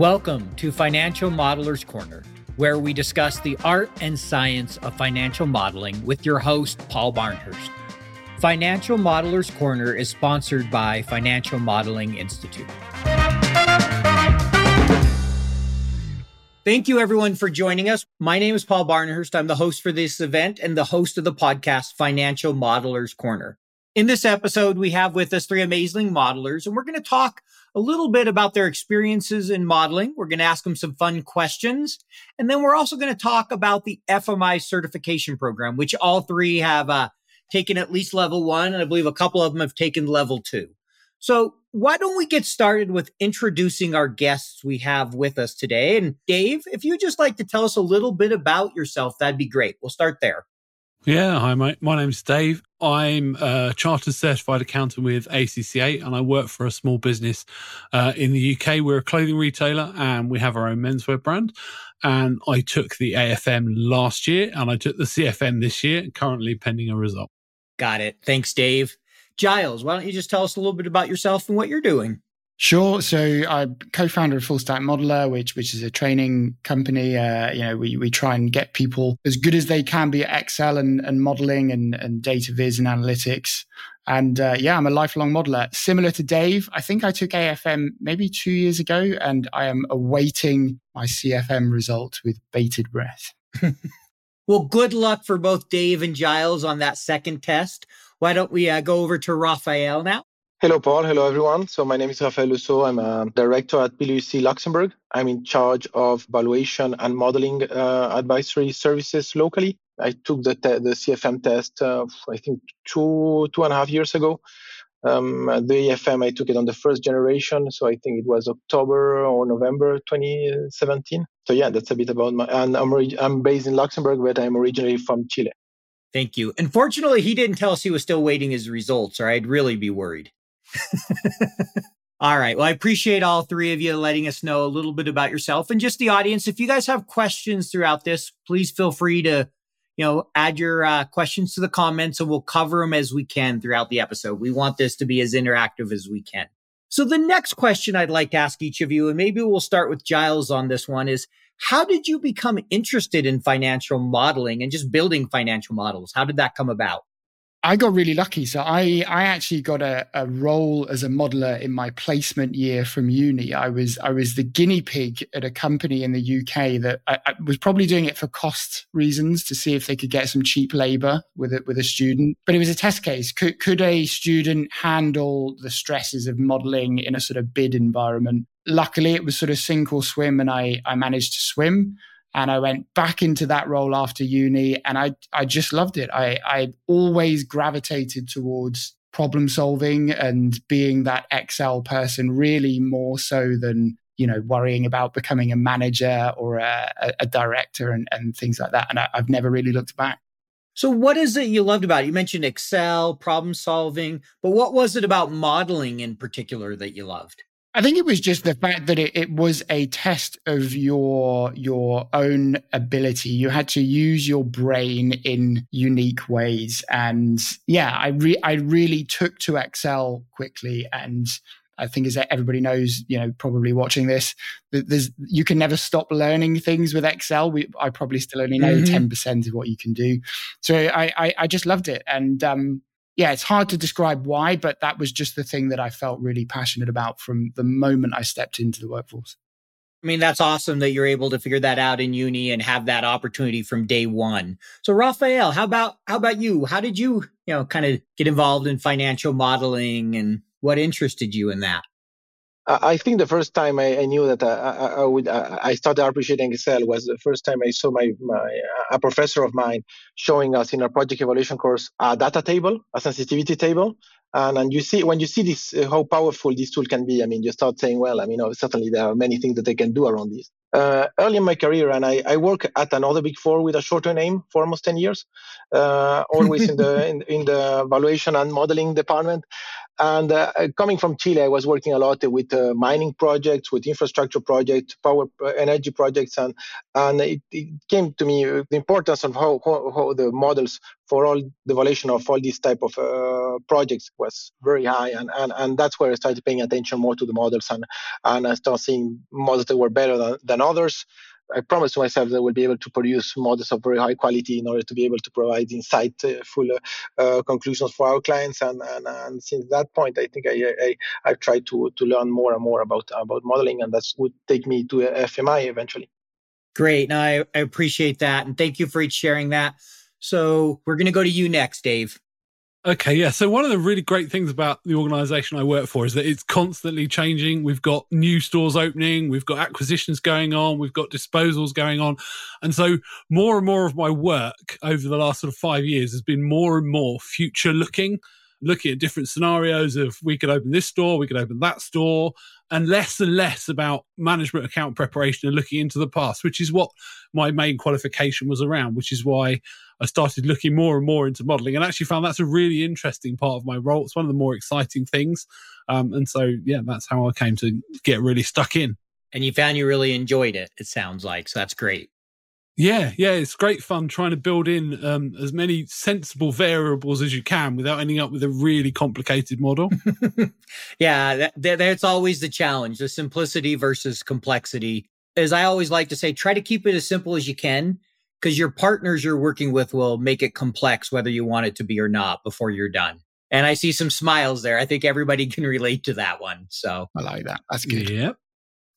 Welcome to Financial Modelers Corner, where we discuss the art and science of financial modeling with your host, Paul Barnhurst. Financial Modelers Corner is sponsored by Financial Modeling Institute. Thank you, everyone, for joining us. My name is Paul Barnhurst. I'm the host for this event and the host of the podcast, Financial Modelers Corner. In this episode, we have with us three amazing modelers, and we're going to talk a little bit about their experiences in modeling. We're going to ask them some fun questions. And then we're also going to talk about the FMI certification program, which all three have uh, taken at least level one. And I believe a couple of them have taken level two. So why don't we get started with introducing our guests we have with us today? And Dave, if you'd just like to tell us a little bit about yourself, that'd be great. We'll start there. Yeah, hi. My name's Dave. I'm a chartered certified accountant with ACCA and I work for a small business uh, in the UK. We're a clothing retailer and we have our own menswear brand. And I took the AFM last year and I took the CFM this year, currently pending a result. Got it. Thanks, Dave. Giles, why don't you just tell us a little bit about yourself and what you're doing? Sure. So I'm co-founder of Full Stack Modeler, which which is a training company. Uh, you know, we we try and get people as good as they can be at Excel and, and modeling and, and data viz and analytics. And uh, yeah, I'm a lifelong modeler. Similar to Dave, I think I took AFM maybe two years ago, and I am awaiting my CFM result with bated breath. well, good luck for both Dave and Giles on that second test. Why don't we uh, go over to Raphael now? Hello, Paul. Hello, everyone. So my name is Rafaël Le Saux. I'm a director at PwC Luxembourg. I'm in charge of valuation and modeling uh, advisory services locally. I took the te- the CFM test, uh, I think two two and a half years ago. Um, the AFM, I took it on the first generation, so I think it was October or November 2017. So yeah, that's a bit about my. And I'm I'm based in Luxembourg, but I'm originally from Chile. Thank you. Unfortunately, he didn't tell us he was still waiting his results, or I'd really be worried. all right. Well, I appreciate all three of you letting us know a little bit about yourself and just the audience. If you guys have questions throughout this, please feel free to, you know, add your uh, questions to the comments and we'll cover them as we can throughout the episode. We want this to be as interactive as we can. So the next question I'd like to ask each of you, and maybe we'll start with Giles on this one is, how did you become interested in financial modeling and just building financial models? How did that come about? I got really lucky. So I, I actually got a, a role as a modeler in my placement year from uni. I was I was the guinea pig at a company in the UK that I, I was probably doing it for cost reasons to see if they could get some cheap labor with it with a student. But it was a test case. Could could a student handle the stresses of modeling in a sort of bid environment? Luckily, it was sort of sink or swim, and I I managed to swim and I went back into that role after uni and I I just loved it. I I always gravitated towards problem solving and being that Excel person really more so than you know worrying about becoming a manager or a, a director and, and things like that. And I, I've never really looked back. So, what is it you loved about it? You mentioned Excel, problem solving, but what was it about modeling in particular that you loved? I think it was just the fact that it, it, was a test of your your own ability. You had to use your brain in unique ways, and yeah, I re- I really took to Excel quickly, and I think as everybody knows, you know, probably watching this, there's you can never stop learning things with Excel. We, I probably still only know mm-hmm. 10 mm-hmm. percent of what you can do, so I, I, I just loved it, and um, yeah, it's hard to describe why, but that was just the thing that I felt really passionate about from the moment I stepped into the workforce. I mean, that's awesome that you're able to figure that out in uni and have that opportunity from day one. So, Raphael, how about how about you? How did you, you know, kind of get involved in financial modeling, and what interested you in that? I think the first time I, I knew that I, I, I would I started appreciating Excel was the first time I saw my, my a professor of mine showing us in our project evaluation course a data table, a sensitivity table, and and you see when you see this uh, how powerful this tool can be. I mean, you start saying, well, I mean, oh, certainly there are many things that they can do around this. Uh, early in my career, and I, I work at another big four with a shorter name for almost ten years, uh, always in the in, in the valuation and modeling department. And uh, coming from Chile, I was working a lot with uh, mining projects, with infrastructure projects, power uh, energy projects, and and it, it, came to me the importance of how, how, how the models for all the valuation of all these type of uh, projects was very high, and, and and that's where I started paying attention more to the models, and and I started seeing models that were better than, than others. I promised myself that I will be able to produce models of very high quality in order to be able to provide insightful uh, uh, conclusions for our clients. And, and, and since that point, I think I, I I've tried to to learn more and more about about modeling, and that would take me to FMI eventually. Great. Now I, I appreciate that. And thank you for each sharing that. So we're going to go to you next, Dave. Okay, yeah. So one of the really great things about the organization I work for is that it's constantly changing. We've got new stores opening, we've got acquisitions going on, we've got disposals going on. And so more and more of my work over the last sort of 5 years has been more and more future looking, looking at different scenarios of we could open this store, we could open that store, and less and less about management account preparation and looking into the past, which is what my main qualification was around, which is why I started looking more and more into modeling and actually found that's a really interesting part of my role. It's one of the more exciting things. Um, and so, yeah, that's how I came to get really stuck in. And you found you really enjoyed it, it sounds like. So that's great. Yeah, yeah, it's great fun trying to build in um, as many sensible variables as you can without ending up with a really complicated model. yeah, that, that, that's always the challenge the simplicity versus complexity. As I always like to say, try to keep it as simple as you can because your partners you're working with will make it complex, whether you want it to be or not, before you're done. And I see some smiles there. I think everybody can relate to that one. So I like that. That's good. Yep.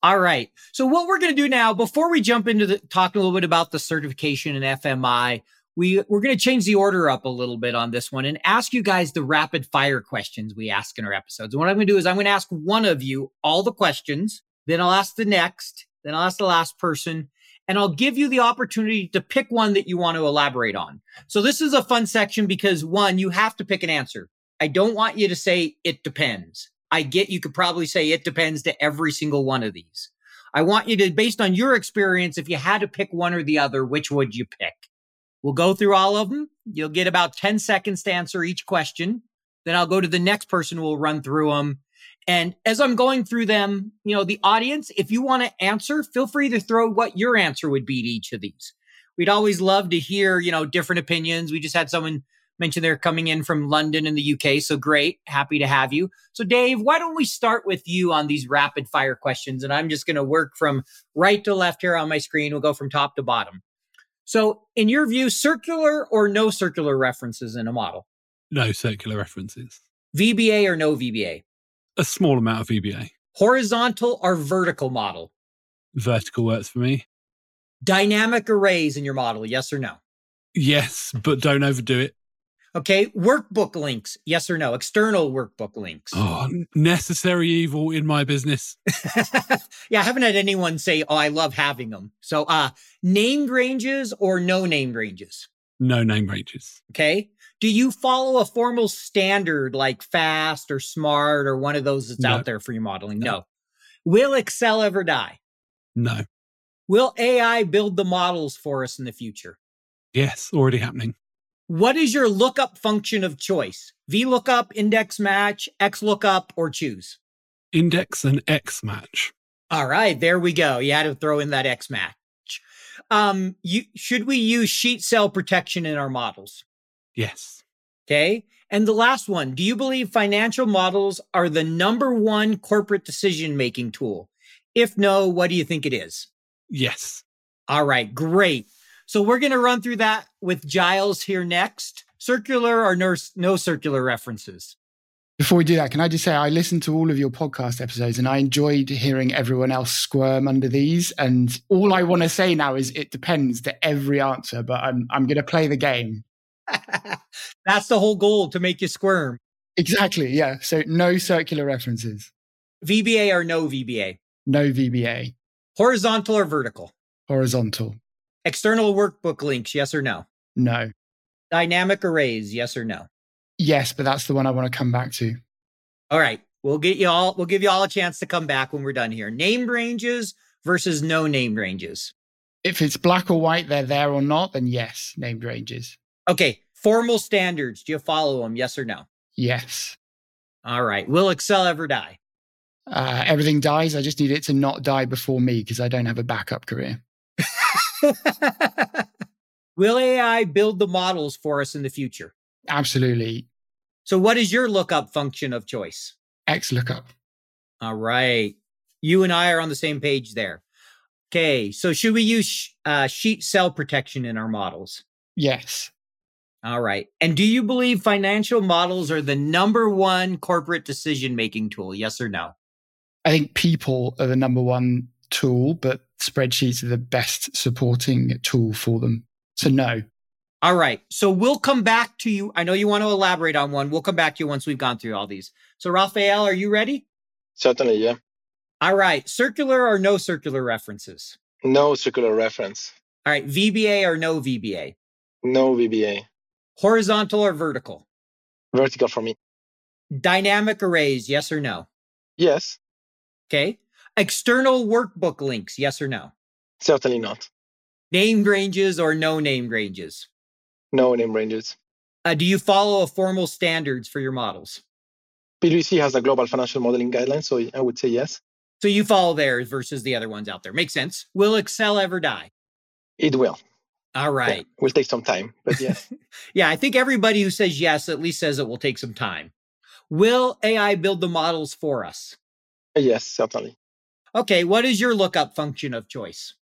All right. So what we're going to do now, before we jump into the, talking a little bit about the certification and FMI, we we're going to change the order up a little bit on this one and ask you guys the rapid fire questions we ask in our episodes. And what I'm going to do is I'm going to ask one of you all the questions, then I'll ask the next, then I'll ask the last person, and I'll give you the opportunity to pick one that you want to elaborate on. So this is a fun section because one, you have to pick an answer. I don't want you to say it depends. I get you could probably say it depends to every single one of these. I want you to, based on your experience, if you had to pick one or the other, which would you pick? We'll go through all of them. You'll get about 10 seconds to answer each question. Then I'll go to the next person. We'll run through them. And as I'm going through them, you know, the audience, if you want to answer, feel free to throw what your answer would be to each of these. We'd always love to hear, you know, different opinions. We just had someone mentioned they're coming in from London in the UK. So great. Happy to have you. So, Dave, why don't we start with you on these rapid fire questions? And I'm just going to work from right to left here on my screen. We'll go from top to bottom. So, in your view, circular or no circular references in a model? No circular references. VBA or no VBA? A small amount of VBA. Horizontal or vertical model? Vertical works for me. Dynamic arrays in your model, yes or no? Yes, but don't overdo it. Okay, workbook links, yes or no? External workbook links. Oh, necessary evil in my business. yeah, I haven't had anyone say, "Oh, I love having them." So, uh, named ranges or no named ranges? No name ranges. Okay. Do you follow a formal standard like FAST or SMART or one of those that's no. out there for your modeling? No. no. Will Excel ever die? No. Will AI build the models for us in the future? Yes, already happening. What is your lookup function of choice? VLOOKUP, index match, XLOOKUP, or choose? Index and X match. All right, there we go. You had to throw in that X match. Um, you should we use sheet cell protection in our models? Yes. Okay. And the last one, do you believe financial models are the number one corporate decision making tool? If no, what do you think it is? Yes. All right, great. So we're going to run through that with Giles here next. Circular or no, no circular references? Before we do that, can I just say I listened to all of your podcast episodes and I enjoyed hearing everyone else squirm under these. And all I want to say now is it depends to every answer, but I'm I'm going to play the game. That's the whole goal to make you squirm. Exactly. Yeah. So no circular references. VBA or no VBA? No VBA. Horizontal or vertical? Horizontal. External workbook links, yes or no? No. Dynamic arrays, yes or no? Yes, but that's the one I want to come back to. All right. We'll get you all we'll give you all a chance to come back when we're done here. Named ranges versus no named ranges. If it's black or white, they're there or not, then yes, named ranges. Okay. Formal standards. Do you follow them? Yes or no? Yes. All right. Will Excel ever die? Uh, everything dies. I just need it to not die before me because I don't have a backup career. Will AI build the models for us in the future? Absolutely. So, what is your lookup function of choice? X lookup. All right. You and I are on the same page there. Okay. So, should we use uh, sheet cell protection in our models? Yes. All right. And do you believe financial models are the number one corporate decision making tool? Yes or no? I think people are the number one tool, but spreadsheets are the best supporting tool for them. So, no. All right. So, we'll come back to you. I know you want to elaborate on one. We'll come back to you once we've gone through all these. So, Raphael, are you ready? Certainly, yeah. All right. Circular or no circular references? No circular reference. All right. VBA or no VBA? No VBA. Horizontal or vertical? Vertical for me. Dynamic arrays, yes or no? Yes. Okay. External workbook links, yes or no? Certainly not. Named ranges or no named ranges? No name ranges. Uh, do you follow a formal standards for your models? PwC has a global financial modeling guideline, so I would say yes. So you follow theirs versus the other ones out there. Makes sense. Will Excel ever die? It will. All right. Yeah, will take some time, but yes. yeah, I think everybody who says yes at least says it will take some time. Will AI build the models for us? Yes, certainly. Okay, what is your lookup function of choice?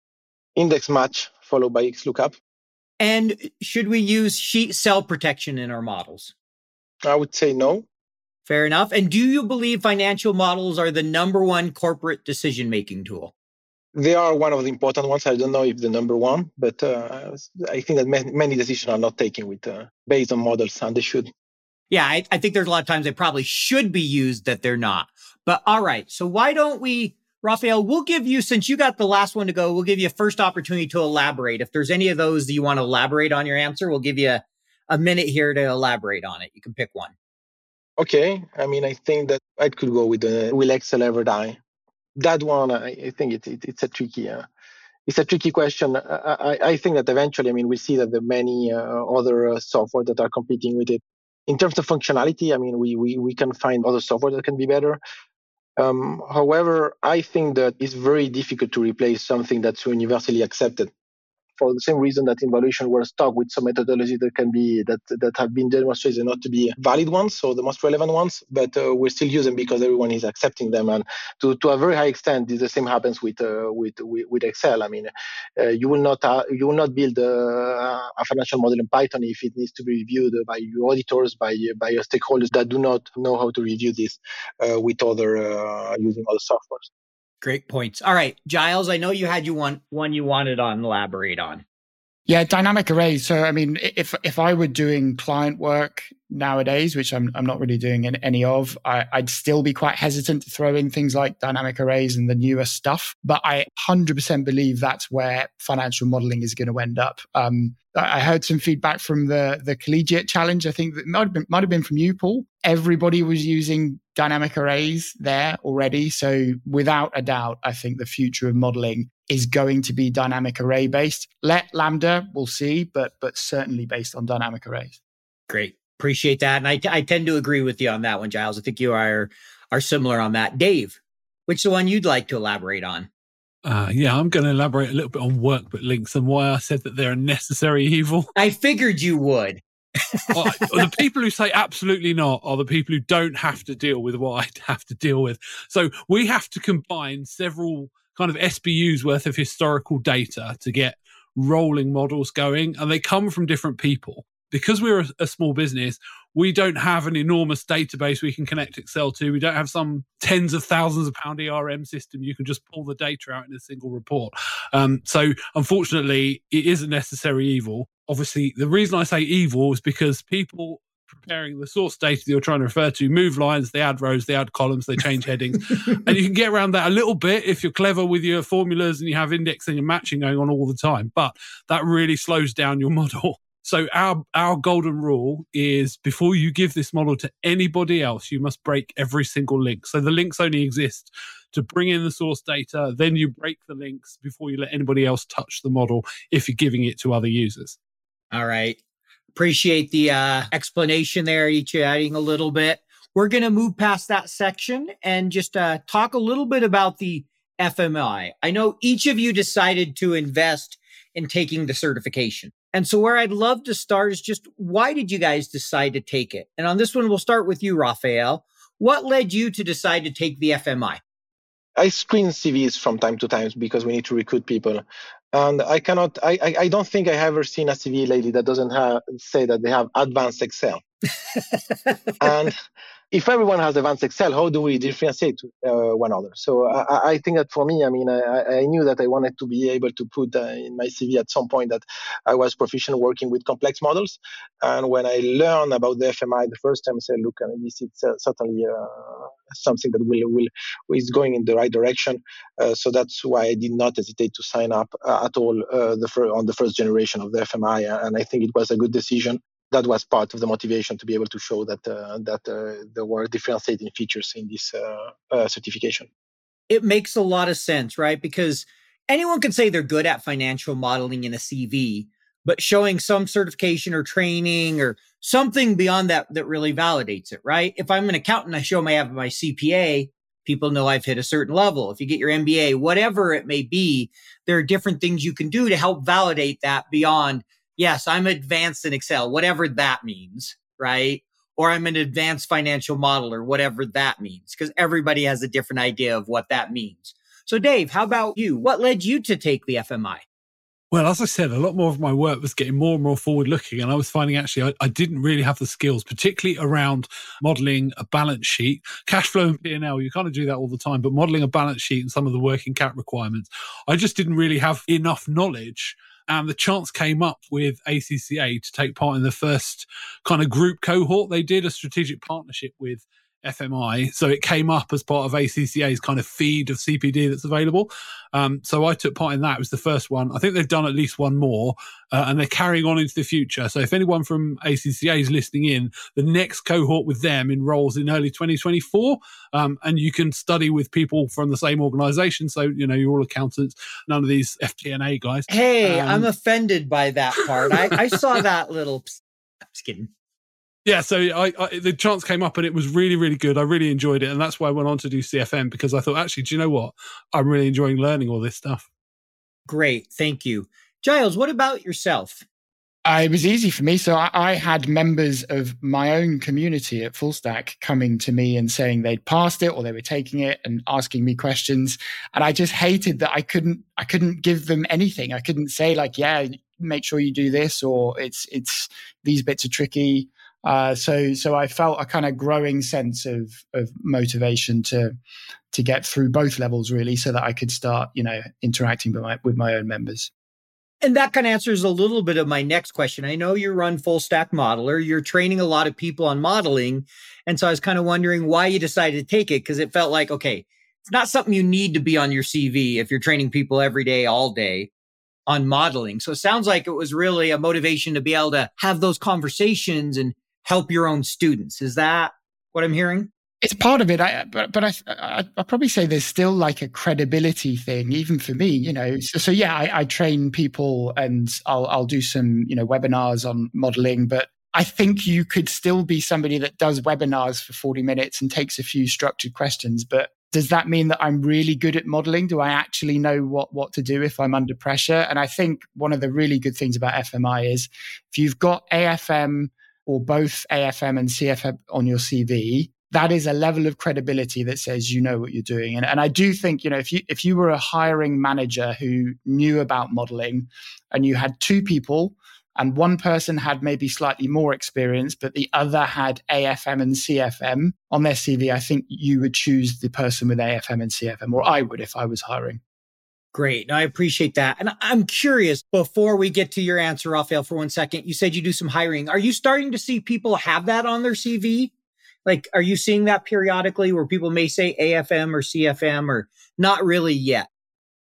Index match followed by XLOOKUP. And should we use sheet cell protection in our models? I would say no. Fair enough. And do you believe financial models are the number one corporate decision making tool? They are one of the important ones. I don't know if the number one, but uh, I think that many decisions are not taken with uh, based on models, and they should. Yeah, I, I think there's a lot of times they probably should be used that they're not. But all right, so why don't we, Raphael? We'll give you since you got the last one to go. We'll give you a first opportunity to elaborate. If there's any of those that you want to elaborate on your answer, we'll give you a, a minute here to elaborate on it. You can pick one. Okay, I mean, I think that I could go with the "Will Excel ever die?" that one, I, think it, it, it's a tricky, uh, it's a tricky question. I, I, think that eventually, I mean, we see that there are many uh, other uh, software that are competing with it. In terms of functionality, I mean, we, we, we can find other software that can be better. Um, however, I think that it's very difficult to replace something that's universally accepted for the same reason that in valuation we're stuck with some methodology that can be that that have been demonstrated not to be valid ones, so the most relevant ones, but uh, we still use them because everyone is accepting them. And to, to a very high extent, the same happens with uh, with, with, with Excel. I mean, uh, you will not uh, you will not build a, a, financial model in Python if it needs to be reviewed by your auditors, by by your stakeholders that do not know how to review this uh, with other uh, using other softwares. Great points. All right, Giles, I know you had you one one you wanted on elaborate on. Yeah, dynamic arrays. So, I mean, if if I were doing client work nowadays, which I'm I'm not really doing any of, I, would still be quite hesitant to throw in things like dynamic arrays and the newer stuff. But I 100% believe that's where financial modeling is going to end up. Um, I heard some feedback from the the collegiate challenge. I think that might have been might have been from you, Paul. Everybody was using dynamic arrays there already. So without a doubt, I think the future of modeling is going to be dynamic array based. Let Lambda, we'll see, but but certainly based on dynamic arrays. Great, appreciate that, and I, t- I tend to agree with you on that one, Giles. I think you are are similar on that. Dave, which the one you'd like to elaborate on? Uh, yeah, I'm going to elaborate a little bit on workbook links and why I said that they're a necessary evil. I figured you would. the people who say absolutely not are the people who don't have to deal with what I have to deal with. So we have to combine several kind of SBU's worth of historical data to get rolling models going, and they come from different people. Because we're a, a small business, we don't have an enormous database we can connect Excel to. We don't have some tens of thousands of pound ERM system you can just pull the data out in a single report. Um, so, unfortunately, it is a necessary evil. Obviously, the reason I say evil is because people preparing the source data that you're trying to refer to, move lines, they add rows, they add columns, they change headings. and you can get around that a little bit if you're clever with your formulas and you have indexing and matching going on all the time. But that really slows down your model. So our our golden rule is before you give this model to anybody else, you must break every single link. So the links only exist to bring in the source data, then you break the links before you let anybody else touch the model if you're giving it to other users. All right. Appreciate the uh, explanation there, each adding a little bit. We're going to move past that section and just uh, talk a little bit about the FMI. I know each of you decided to invest in taking the certification. And so where I'd love to start is just why did you guys decide to take it? And on this one, we'll start with you, Raphael. What led you to decide to take the FMI? I screen CVs from time to time because we need to recruit people. And I cannot, I, I, I don't think I have ever seen a CV lately that doesn't have, say that they have advanced Excel. and if everyone has advanced Excel, how do we differentiate uh, one another? So I, I, think that for me, I mean, I, I, knew that I wanted to be able to put uh, in my CV at some point that I was proficient working with complex models. And when I learned about the FMI the first time, I said, look, I mean, this is uh, certainly uh, something that will, will is going in the right direction. Uh, so that's why I did not hesitate to sign up uh, at all the fir- on the first generation of the FMI. And I think it was a good decision that was part of the motivation to be able to show that uh, that uh, there were differentiating features in this uh, certification. It makes a lot of sense, right? Because anyone can say they're good at financial modeling in a CV, but showing some certification or training or something beyond that that really validates it, right? If I'm an accountant, I show my have my CPA, people know I've hit a certain level. If you get your MBA, whatever it may be, there are different things you can do to help validate that beyond yes, I'm advanced in Excel, whatever that means, right? Or I'm an advanced financial modeler, whatever that means, because everybody has a different idea of what that means. So, Dave, how about you? What led you to take the FMI? Well, as I said, a lot more of my work was getting more and more forward looking. And I was finding actually I, I, didn't really have the skills, particularly around modeling a balance sheet, cash flow and P&L. You kind of do that all the time, but modeling a balance sheet and some of the working cap requirements, I just didn't really have enough knowledge and the chance came up with ACCA to take part in the first kind of group cohort. They did a strategic partnership with FMI. So it came up as part of ACCA's kind of feed of CPD that's available. Um, so I took part in that. It was the first one. I think they've done at least one more, uh, and they're carrying on into the future. So if anyone from ACCA is listening in, the next cohort with them enrolls in early 2024, um, and you can study with people from the same organisation. So you know you're all accountants, none of these FP&A guys. Hey, um, I'm offended by that part. I, I saw that little. I'm just kidding yeah, so I, I, the chance came up and it was really really good. I really enjoyed it, and that's why I went on to do CFM because I thought actually, do you know what? I'm really enjoying learning all this stuff. Great, thank you, Giles. What about yourself? Uh, it was easy for me. So I, I, had members of my own community at Fullstack coming to me and saying they'd passed it or they were taking it and asking me questions. And I just hated that I couldn't I couldn't give them anything. I couldn't say like, yeah, make sure you do this or it's it's these bits are tricky. Uh, so so I felt a kind of growing sense of of motivation to to get through both levels really, so that I could start you know interacting with my with my own members. And that kind of answers a little bit of my next question. I know you run full stack modeler. You're training a lot of people on modeling. And so I was kind of wondering why you decided to take it because it felt like, okay, it's not something you need to be on your CV if you're training people every day, all day on modeling. So it sounds like it was really a motivation to be able to have those conversations and help your own students. Is that what I'm hearing? It's part of it, I, but but I, I I probably say there's still like a credibility thing, even for me. You know, so, so yeah, I, I train people and I'll I'll do some you know webinars on modeling, but I think you could still be somebody that does webinars for 40 minutes and takes a few structured questions. But does that mean that I'm really good at modeling? Do I actually know what, what to do if I'm under pressure? And I think one of the really good things about FMI is if you've got AFM or both AFM and CFM on your CV, that is a level of credibility that says you know what you're doing. And, and I do think, you know, if you if you were a hiring manager who knew about modeling and you had two people and one person had maybe slightly more experience, but the other had AFM and CFM on their CV, I think you would choose the person with AFM and CFM, or I would if I was hiring. Great. I appreciate that. And I'm curious before we get to your answer, Raphael, for one second, you said you do some hiring. Are you starting to see people have that on their CV? Like, are you seeing that periodically where people may say AFM or CFM or not really yet?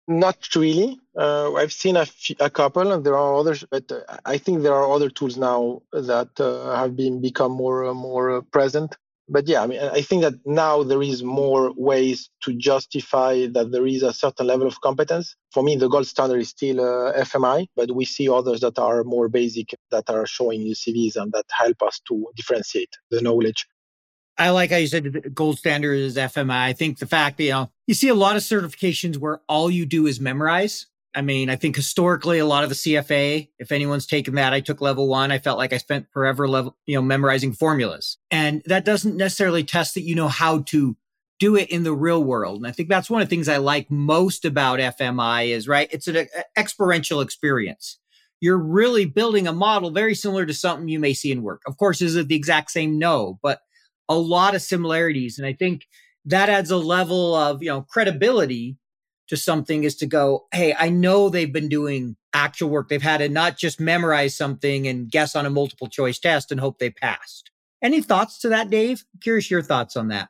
Not really. Uh, I've seen a, f- a couple, and there are others, but uh, I think there are other tools now that uh, have been become more uh, more uh, present but yeah, I mean, I think that now there is more ways to justify that there is a certain level of competence. For me, the gold standard is still uh, FMI, but we see others that are more basic that are showing you CVs and that help us to differentiate the knowledge. I like how you said the gold standard is FMI. I think the fact that you know you see a lot of certifications where all you do is memorize I mean, I think historically a lot of the CFA, if anyone's taken that, I took level one. I felt like I spent forever level, you know, memorizing formulas. And that doesn't necessarily test that you know how to do it in the real world. And I think that's one of the things I like most about FMI is right. It's an experiential experience. You're really building a model very similar to something you may see in work. Of course, is it the exact same? No, but a lot of similarities. And I think that adds a level of, you know, credibility to something is to go, Hey, I know they've been doing actual work. They've had to not just memorize something and guess on a multiple choice test and hope they passed. Any thoughts to that, Dave? curious your thoughts on that.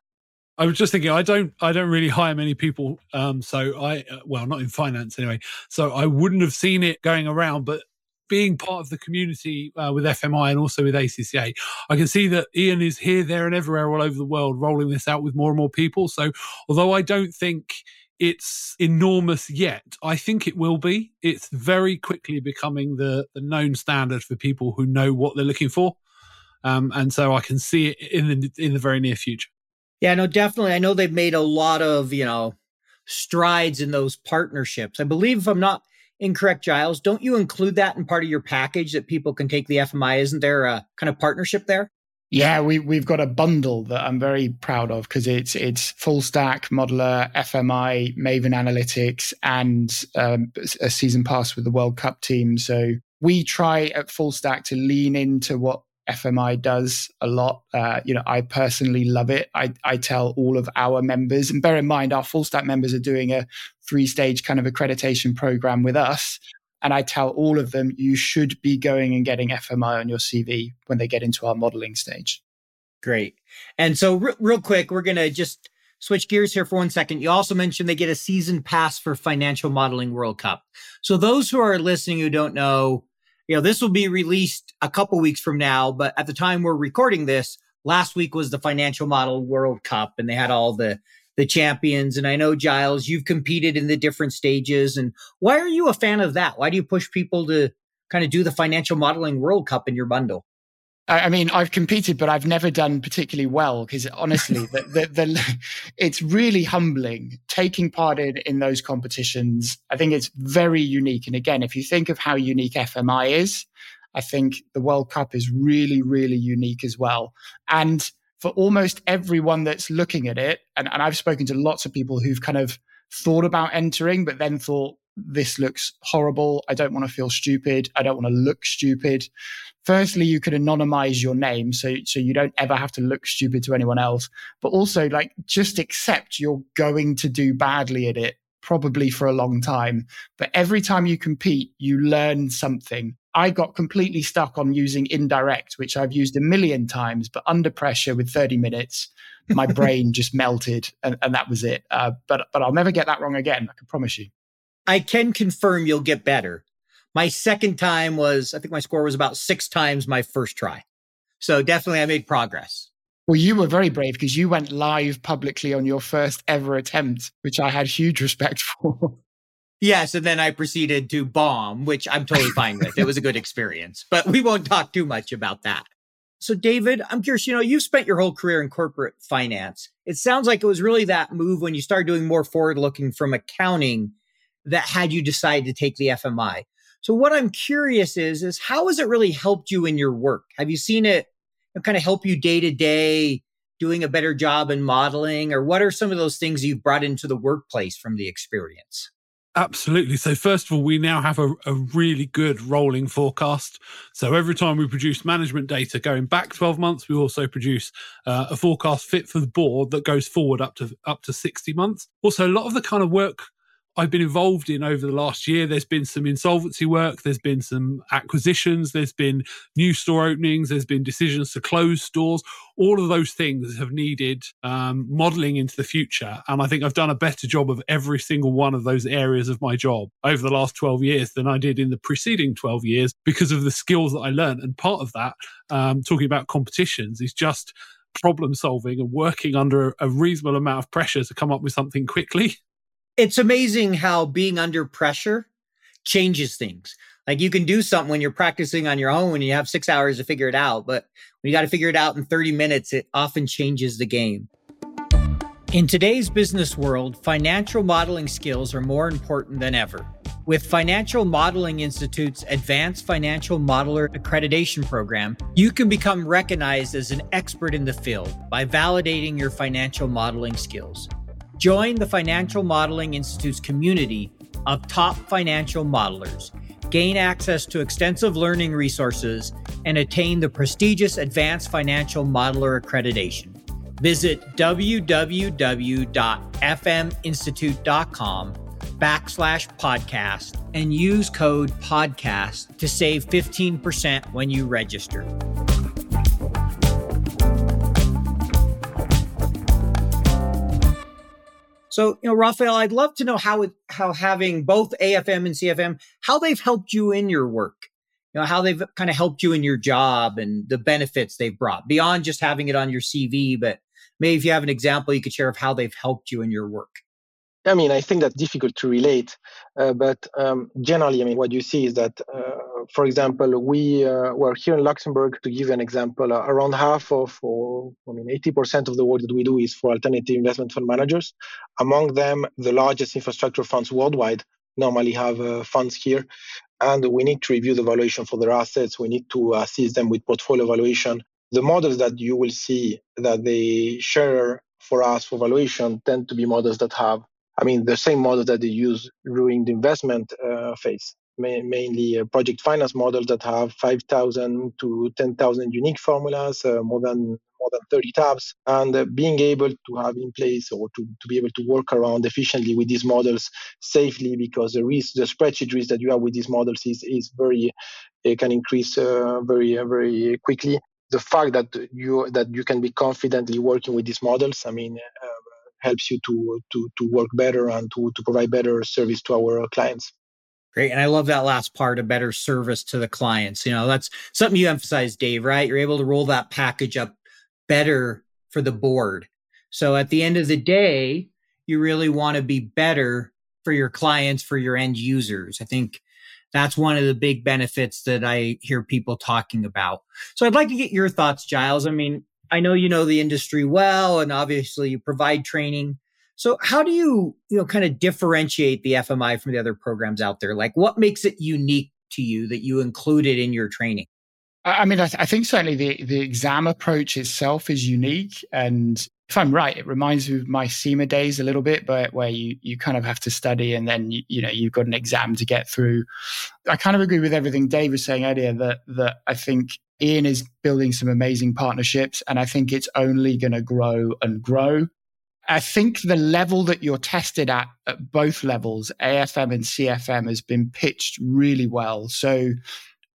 I was just thinking, I don't, I don't really hire many people. Um, so I, uh, well, not in finance anyway. So I wouldn't have seen it going around, but being part of the community uh, with FMI and also with ACCA, I can see that Ian is here, there, and everywhere all over the world, rolling this out with more and more people. So although I don't think it's enormous yet. I think it will be. It's very quickly becoming the the known standard for people who know what they're looking for, um, and so I can see it in the in the very near future. Yeah, no, definitely. I know they've made a lot of you know strides in those partnerships. I believe, if I'm not incorrect, Giles, don't you include that in part of your package that people can take the FMI? Isn't there a kind of partnership there? Yeah, we we've got a bundle that I'm very proud of because it's it's full stack modeler, FMI, Maven Analytics, and um, a season pass with the World Cup team. So we try at full stack to lean into what FMI does a lot. Uh, you know, I personally love it. I, I tell all of our members, and bear in mind, our full stack members are doing a three stage kind of accreditation program with us. And I tell all of them, you should be going and getting FMI on your CV when they get into our modeling stage. Great. And so, real quick, we're going to just switch gears here for one second. You also mentioned they get a season pass for Financial Modeling World Cup. So, those who are listening who don't know, you know, this will be released a couple weeks from now, but at the time we're recording this, last week was the Financial Model World Cup, and they had all the the champions. And I know, Giles, you've competed in the different stages. And why are you a fan of that? Why do you push people to kind of do the financial modeling World Cup in your bundle? I mean, I've competed, but I've never done particularly well because honestly, the, the, the, it's really humbling taking part in, in those competitions. I think it's very unique. And again, if you think of how unique FMI is, I think the World Cup is really, really unique as well. And for almost everyone that's looking at it, and, and I've spoken to lots of people who've kind of thought about entering, but then thought, this looks horrible. I don't want to feel stupid. I don't want to look stupid. Firstly, you can anonymize your name so, so you don't ever have to look stupid to anyone else. But also, like, just accept you're going to do badly at it, probably for a long time. But every time you compete, you learn something. I got completely stuck on using indirect, which I've used a million times, but under pressure with 30 minutes, my brain just melted and, and, that was it. Uh, but, but I'll never get that wrong again. I can promise you. I can confirm you'll get better. My second time was, I think my score was about six times my first try. So definitely I made progress. Well, you were very brave because you went live publicly on your first ever attempt, which I had huge respect for. Yes, and then I proceeded to bomb, which I'm totally fine with. It was a good experience, but we won't talk too much about that. So, David, I'm curious, you know, you've spent your whole career in corporate finance. It sounds like it was really that move when you started doing more forward looking from accounting that had you decide to take the FMI. So, what I'm curious is, is how has it really helped you in your work? Have you seen it kind of help you day to day doing a better job in modeling? Or what are some of those things you've brought into the workplace from the experience? Absolutely. So, first of all, we now have a, a, really good rolling forecast. So, every time we produce management data going back 12 months, we also produce uh, a forecast fit for the board that goes forward up to up to 60 months. Also, a lot of the kind of work I've been involved in over the last year. There's been some insolvency work, there's been some acquisitions, there's been new store openings, there's been decisions to close stores. All of those things have needed um, modeling into the future. And I think I've done a better job of every single one of those areas of my job over the last 12 years than I did in the preceding 12 years because of the skills that I learned. And part of that, um, talking about competitions, is just problem solving and working under a reasonable amount of pressure to come up with something quickly it's amazing how being under pressure changes things. Like you can do something when you're practicing on your own and you have six hours to figure it out, but when you got to figure it out in 30 minutes, it often changes the game. In today's business world, financial modeling skills are more important than ever. With Financial Modeling Institute's Advanced Financial Modeler Accreditation Program, you can become recognized as an expert in the field by validating your financial modeling skills. Join the Financial Modeling Institute's community of top financial modelers, gain access to extensive learning resources, and attain the prestigious Advanced Financial Modeler Accreditation. Visit www.fminstitute.com backslash podcast and use code podcast to save 15% when you register. So, you know, Raphael, I'd love to know how it, how having both AFM and CFM, how they've helped you in your work. You know, how they've kind of helped you in your job and the benefits they've brought beyond just having it on your CV, but maybe if you have an example you could share of how they've helped you in your work. I mean, I think that's difficult to relate, uh, but um, generally, I mean, what you see is that, uh, for example, we uh, were here in Luxembourg. To give an example, uh, around half of, or I mean, 80% of the work that we do is for alternative investment fund managers. Among them, the largest infrastructure funds worldwide normally have uh, funds here, and we need to review the valuation for their assets. We need to assist them with portfolio valuation. The models that you will see that they share for us for valuation tend to be models that have I mean, the same model that they use during the investment uh, phase, ma- mainly uh, project finance models that have 5,000 to 10,000 unique formulas, uh, more than more than 30 tabs, and uh, being able to have in place or to, to be able to work around efficiently with these models safely, because the risk, the spreadsheet risk that you have with these models is is very, it can increase uh, very very quickly the fact that you that you can be confidently working with these models i mean uh, helps you to to to work better and to to provide better service to our clients. Great. And I love that last part, a better service to the clients. You know, that's something you emphasize, Dave, right? You're able to roll that package up better for the board. So at the end of the day, you really want to be better for your clients, for your end users. I think that's one of the big benefits that I hear people talking about. So I'd like to get your thoughts, Giles. I mean, I know you know the industry well, and obviously you provide training. So how do you, you know, kind of differentiate the FMI from the other programs out there? Like what makes it unique to you that you included in your training? I mean, I, th- I think certainly the, the exam approach itself is unique. And if I'm right, it reminds me of my CIMA days a little bit, but where you, you kind of have to study and then, you, you know, you've got an exam to get through. I kind of agree with everything Dave was saying earlier that, that I think Ian is building some amazing partnerships, and I think it's only going to grow and grow. I think the level that you're tested at at both levels, AFM and CFM, has been pitched really well. So,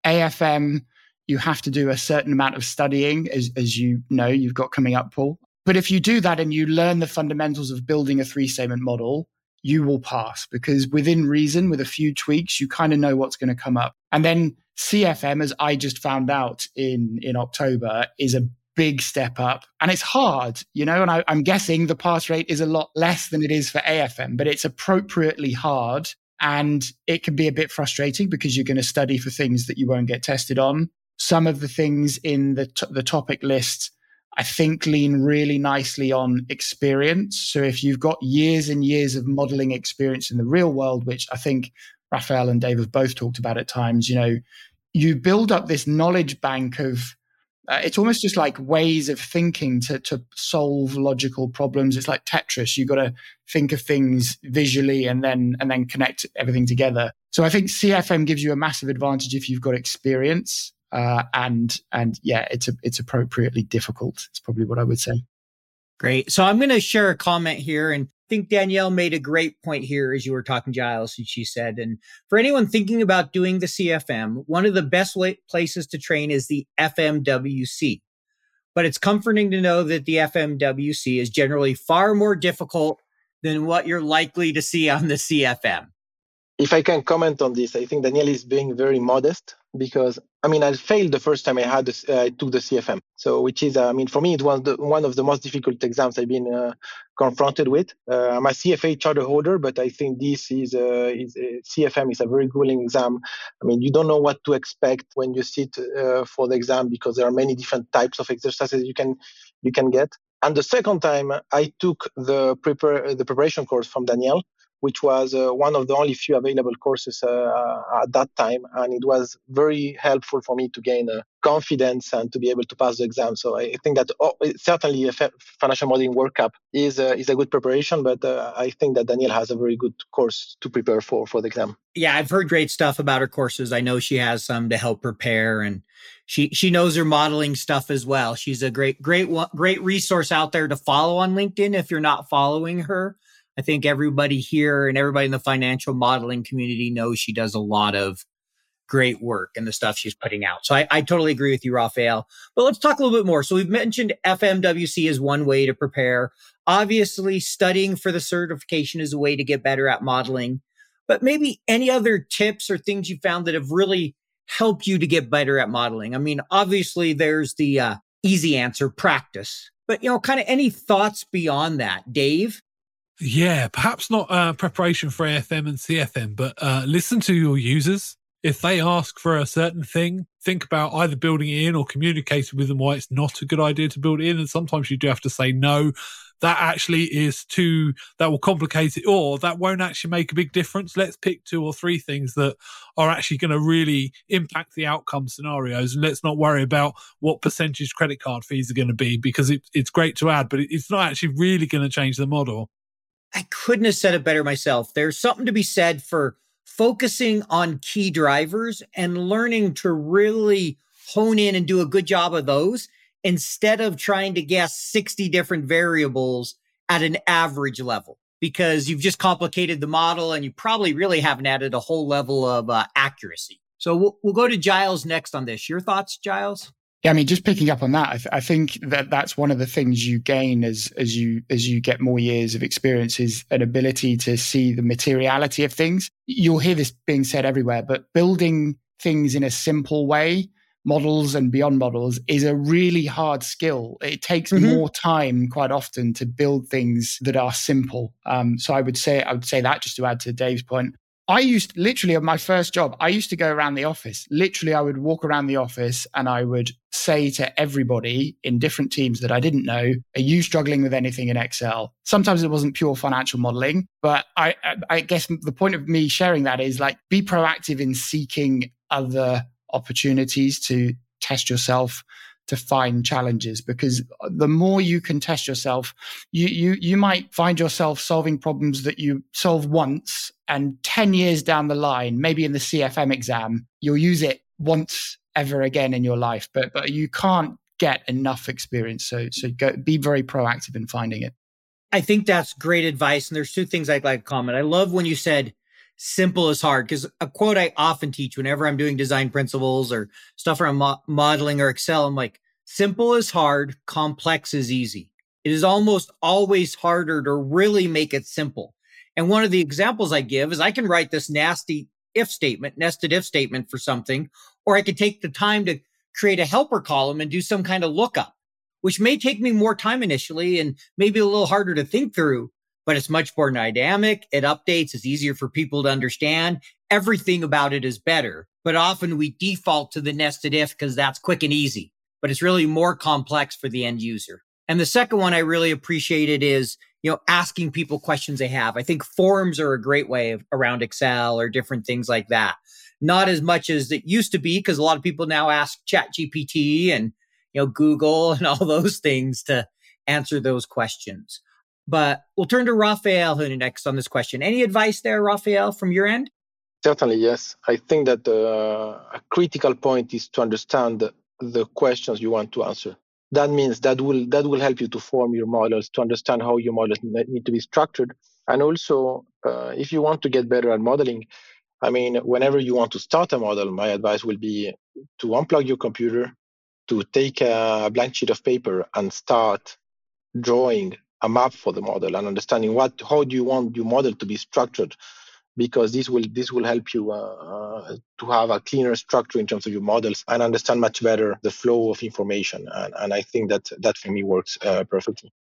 AFM, you have to do a certain amount of studying, as, as you know, you've got coming up, Paul. But if you do that and you learn the fundamentals of building a three statement model, you will pass because within reason, with a few tweaks, you kind of know what's going to come up. And then CFM, as I just found out in, in October, is a big step up and it's hard, you know, and I, I'm guessing the pass rate is a lot less than it is for AFM, but it's appropriately hard. And it can be a bit frustrating because you're going to study for things that you won't get tested on. Some of the things in the, t- the topic list, I think, lean really nicely on experience. So if you've got years and years of modeling experience in the real world, which I think Raphael and Dave have both talked about at times, you know, you build up this knowledge bank of uh, it's almost just like ways of thinking to to solve logical problems. It's like Tetris. You've got to think of things visually and then and then connect everything together. So I think CFM gives you a massive advantage if you've got experience. Uh, and and yeah, it's a, it's appropriately difficult. It's probably what I would say. Great. So I'm going to share a comment here, and I think Danielle made a great point here as you were talking, Giles, and she said, and for anyone thinking about doing the CFM, one of the best places to train is the FMWC. But it's comforting to know that the FMWC is generally far more difficult than what you're likely to see on the CFM. If I can comment on this, I think Danielle is being very modest because I mean I failed the first time I had uh, I took the CFM. So which is uh, I mean for me it was the, one of the most difficult exams I've been uh, confronted with. Uh, I'm a CFA charter holder, but I think this is, uh, is CFM is a very grueling exam. I mean you don't know what to expect when you sit uh, for the exam because there are many different types of exercises you can you can get. And the second time I took the prepare the preparation course from Danielle which was uh, one of the only few available courses uh, at that time. And it was very helpful for me to gain uh, confidence and to be able to pass the exam. So I think that oh, certainly a financial modeling World Cup is, uh, is a good preparation, but uh, I think that Danielle has a very good course to prepare for, for the exam. Yeah, I've heard great stuff about her courses. I know she has some to help prepare and she she knows her modeling stuff as well. She's a great great great resource out there to follow on LinkedIn if you're not following her. I think everybody here and everybody in the financial modeling community knows she does a lot of great work and the stuff she's putting out. So I, I totally agree with you, Rafaël. But let's talk a little bit more. So we've mentioned FMWC is one way to prepare. Obviously, studying for the certification is a way to get better at modeling. But maybe any other tips or things you found that have really helped you to get better at modeling? I mean, obviously, there's the uh, easy answer practice. But, you know, kind of any thoughts beyond that, Dave? Yeah, perhaps not uh, preparation for AFM and CFM, but uh, listen to your users. If they ask for a certain thing, think about either building it in or communicating with them why it's not a good idea to build it in. And sometimes you do have to say no. That actually is too, that will complicate it or that won't actually make a big difference. Let's pick two or three things that are actually going to really impact the outcome scenarios. And let's not worry about what percentage credit card fees are going to be because it, it's great to add, but it's not actually really going to change the model. I couldn't have said it better myself. There's something to be said for focusing on key drivers and learning to really hone in and do a good job of those instead of trying to guess 60 different variables at an average level because you've just complicated the model and you probably really haven't added a whole level of uh, accuracy. So we'll, we'll go to Giles next on this. Your thoughts, Giles? Yeah, I mean, just picking up on that, I, th- I, think that that's one of the things you gain as as you as you get more years of experience is an ability to see the materiality of things. You'll hear this being said everywhere, but building things in a simple way, models and beyond models, is a really hard skill. It takes mm-hmm. more time quite often to build things that are simple. Um, so I would say I would say that just to add to Dave's point. I used literally on my first job, I used to go around the office. Literally, I would walk around the office and I would say to everybody in different teams that I didn't know, Are you struggling with anything in Excel? Sometimes it wasn't pure financial modeling, but I, I guess the point of me sharing that is like be proactive in seeking other opportunities to test yourself to find challenges because the more you can test yourself, you, you, you might find yourself solving problems that you solve once and 10 years down the line, maybe in the CFM exam, you'll use it once ever again in your life, but, but you can't get enough experience. So, so go, be very proactive in finding it. I think that's great advice. And there's two things I'd like to comment. I love when you said simple is hard because a quote I often teach whenever I'm doing design principles or stuff around mo- modeling or Excel, I'm like, simple is hard, complex is easy. It is almost always harder to really make it simple. And one of the examples I give is I can write this nasty if statement, nested if statement for something, or I could take the time to create a helper column and do some kind of lookup, which may take me more time initially and maybe a little harder to think through but it's much more dynamic. It updates. It's easier for people to understand. Everything about it is better, but often we default to the nested if because that's quick and easy, but it's really more complex for the end user. And the second one I really appreciated is, you know, asking people questions they have. I think forums are a great way of, around Excel or different things like that. Not as much as it used to be because a lot of people now ask Chat GPT and, you know, Google and all those things to answer those questions. But we'll turn to Rafaël next on this question. Any advice there, Rafaël, from your end? Certainly, yes. I think that uh, a critical point is to understand the, the questions you want to answer. That means that will that will help you to form your models, to understand how your models need to be structured, and also uh, if you want to get better at modeling, I mean, whenever you want to start a model, my advice will be to unplug your computer, to take a blank sheet of paper and start drawing a map for the model and understanding what how do you want your model to be structured because this will this will help you uh, uh, to have a cleaner structure in terms of your models and understand much better the flow of information and, and i think that that for me works uh, perfectly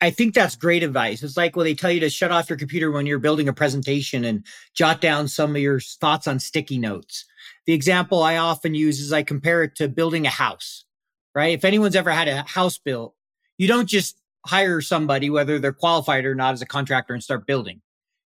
I think that's great advice. It's like when they tell you to shut off your computer when you're building a presentation and jot down some of your thoughts on sticky notes. The example I often use is I compare it to building a house, right? If anyone's ever had a house built, you don't just hire somebody, whether they're qualified or not, as a contractor and start building.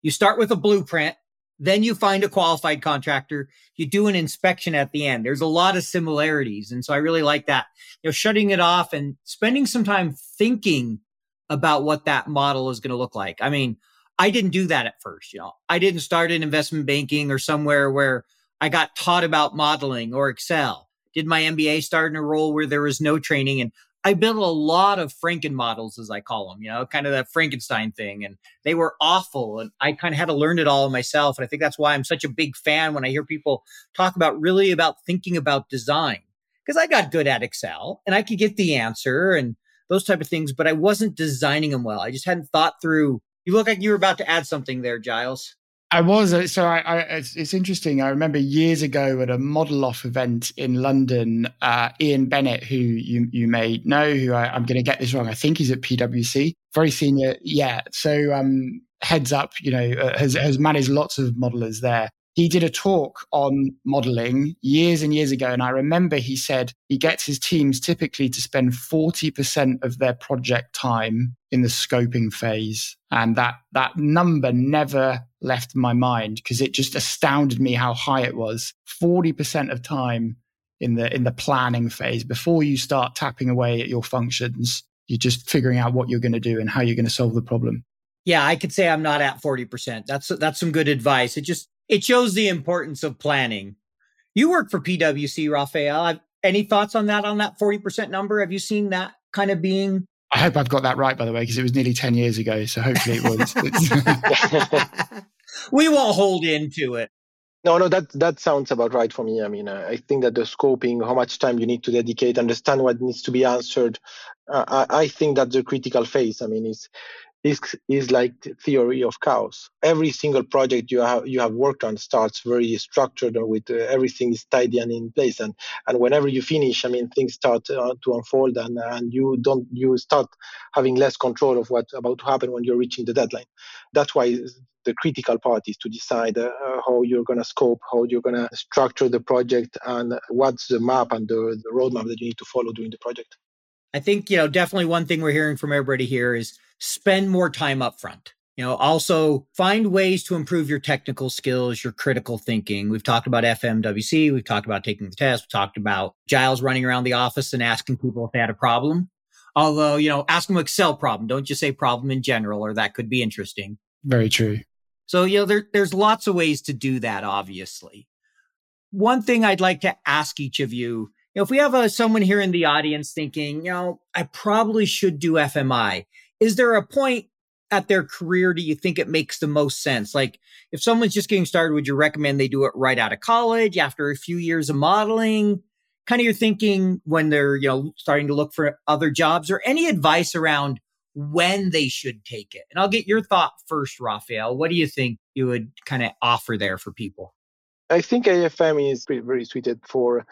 You start with a blueprint, then you find a qualified contractor, you do an inspection at the end. There's a lot of similarities. And so I really like that. You know, shutting it off and spending some time thinking about what that model is going to look like. I mean, I didn't do that at first, you know. I didn't start in investment banking or somewhere where I got taught about modeling or Excel. Did my MBA start in a role where there was no training and I built a lot of Franken models, as I call them, you know, kind of that Frankenstein thing. And they were awful. And I kind of had to learn it all myself. And I think that's why I'm such a big fan when I hear people talk about really about thinking about design. Because I got good at Excel and I could get the answer and those type of things, but I wasn't designing them well. I just hadn't thought through. You look like you were about to add something there, Giles. I was uh, so I, I it's, it's, interesting. I remember years ago at a ModelOff event in London, uh, Ian Bennett, who you you may know, who I, am going to get this wrong. I think he's at PwC, very senior. Yeah, so um, heads up, you know, uh, has has managed lots of modelers there he did a talk on modeling years and years ago. And I remember he said he gets his teams typically to spend 40% of their project time in the scoping phase. And that, that number never left my mind because it just astounded me how high it was. 40% of time in the, in the planning phase before you start tapping away at your functions. You're just figuring out what you're going to do and how you're going to solve the problem. Yeah, I could say I'm not at 40%. That's that's some good advice. It just it shows the importance of planning. You work for PwC, Rafaël. Any thoughts on that, on that 40% number? Have you seen that kind of being? I hope I've got that right, by the way, because it was nearly 10 years ago. So hopefully it was. we won't hold into it. No, no, that that sounds about right for me. I mean, uh, I think that the scoping, how much time you need to dedicate, understand what needs to be answered, uh, I, I, think that's the critical phase. I mean, it's is is like theory of chaos. Every single project you have you have worked on starts very structured and with uh, everything is tidy and in place. And and whenever you finish, I mean, things start uh, to unfold, and and you don't you start having less control of what's about to happen when you're reaching the deadline. That's why the critical part is to decide uh, how you're going to scope, how you're going to structure the project, and what's the map and the, the roadmap that you need to follow during the project. I think, you know, definitely one thing we're hearing from everybody here is spend more time up front. You know, also find ways to improve your technical skills, your critical thinking. We've talked about FMWC. We've talked about taking the test. We talked about Giles running around the office and asking people if they had a problem. Although, you know, ask them Excel problem. Don't just say problem in general, or that could be interesting. Very true. So, you know, there, there's lots of ways to do that, obviously. One thing I'd like to ask each of you know, if we have a, uh, someone here in the audience thinking, you know, I probably should do FMI, is there a point at their career do you think it makes the most sense? Like, if someone's just getting started, would you recommend they do it right out of college after a few years of modeling? Kind of your thinking when they're, you know, starting to look for other jobs or any advice around when they should take it? And I'll get your thought first, Rafaël. What do you think you would kind of offer there for people? I think AFM is very suited for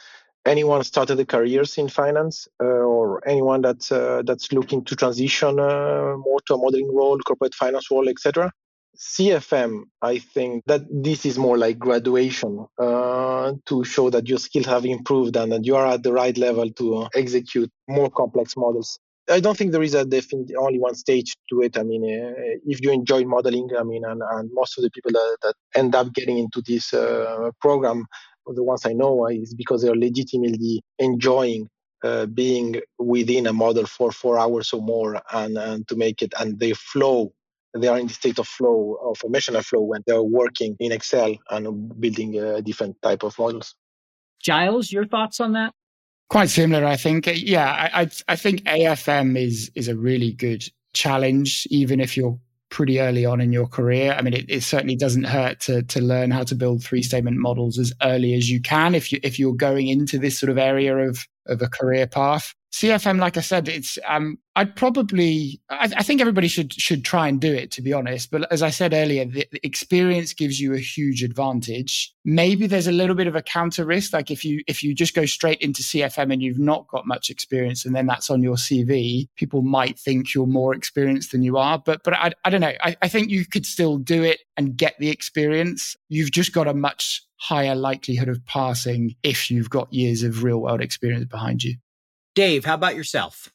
anyone started a careers in finance uh, or anyone that's uh, that's looking to transition uh, more to a modeling role, corporate finance role, etc. CFM, I think that this is more like graduation uh, to show that your skills have improved and that you are at the right level to execute more complex models. I don't think there is a definite only one stage to it. I mean, uh, if you enjoy modeling, I mean, and, and most of the people that, that end up getting into this uh, program the ones I know is because they're legitimately enjoying uh, being within a model for four hours or more and, and to make it and they flow they are in the state of flow of emotional flow when they're working in excel and building a different type of models. Giles your thoughts on that? Quite similar i think. Yeah i i think afm is is a really good challenge even if you're pretty early on in your career. I mean, it, it, certainly doesn't hurt to to learn how to build three statement models as early as you can if you if you're going into this sort of area of of a career path. CFM, like I said, it's um, I'd probably I, I, think everybody should should try and do it to be honest. But as I said earlier, the, the, experience gives you a huge advantage. Maybe there's a little bit of a counter risk, like if you if you just go straight into CFM and you've not got much experience, and then that's on your CV, people might think you're more experienced than you are. But but I, I don't know. I, I think you could still do it and get the experience. You've just got a much higher likelihood of passing if you've got years of real world experience behind you. Dave, how about yourself?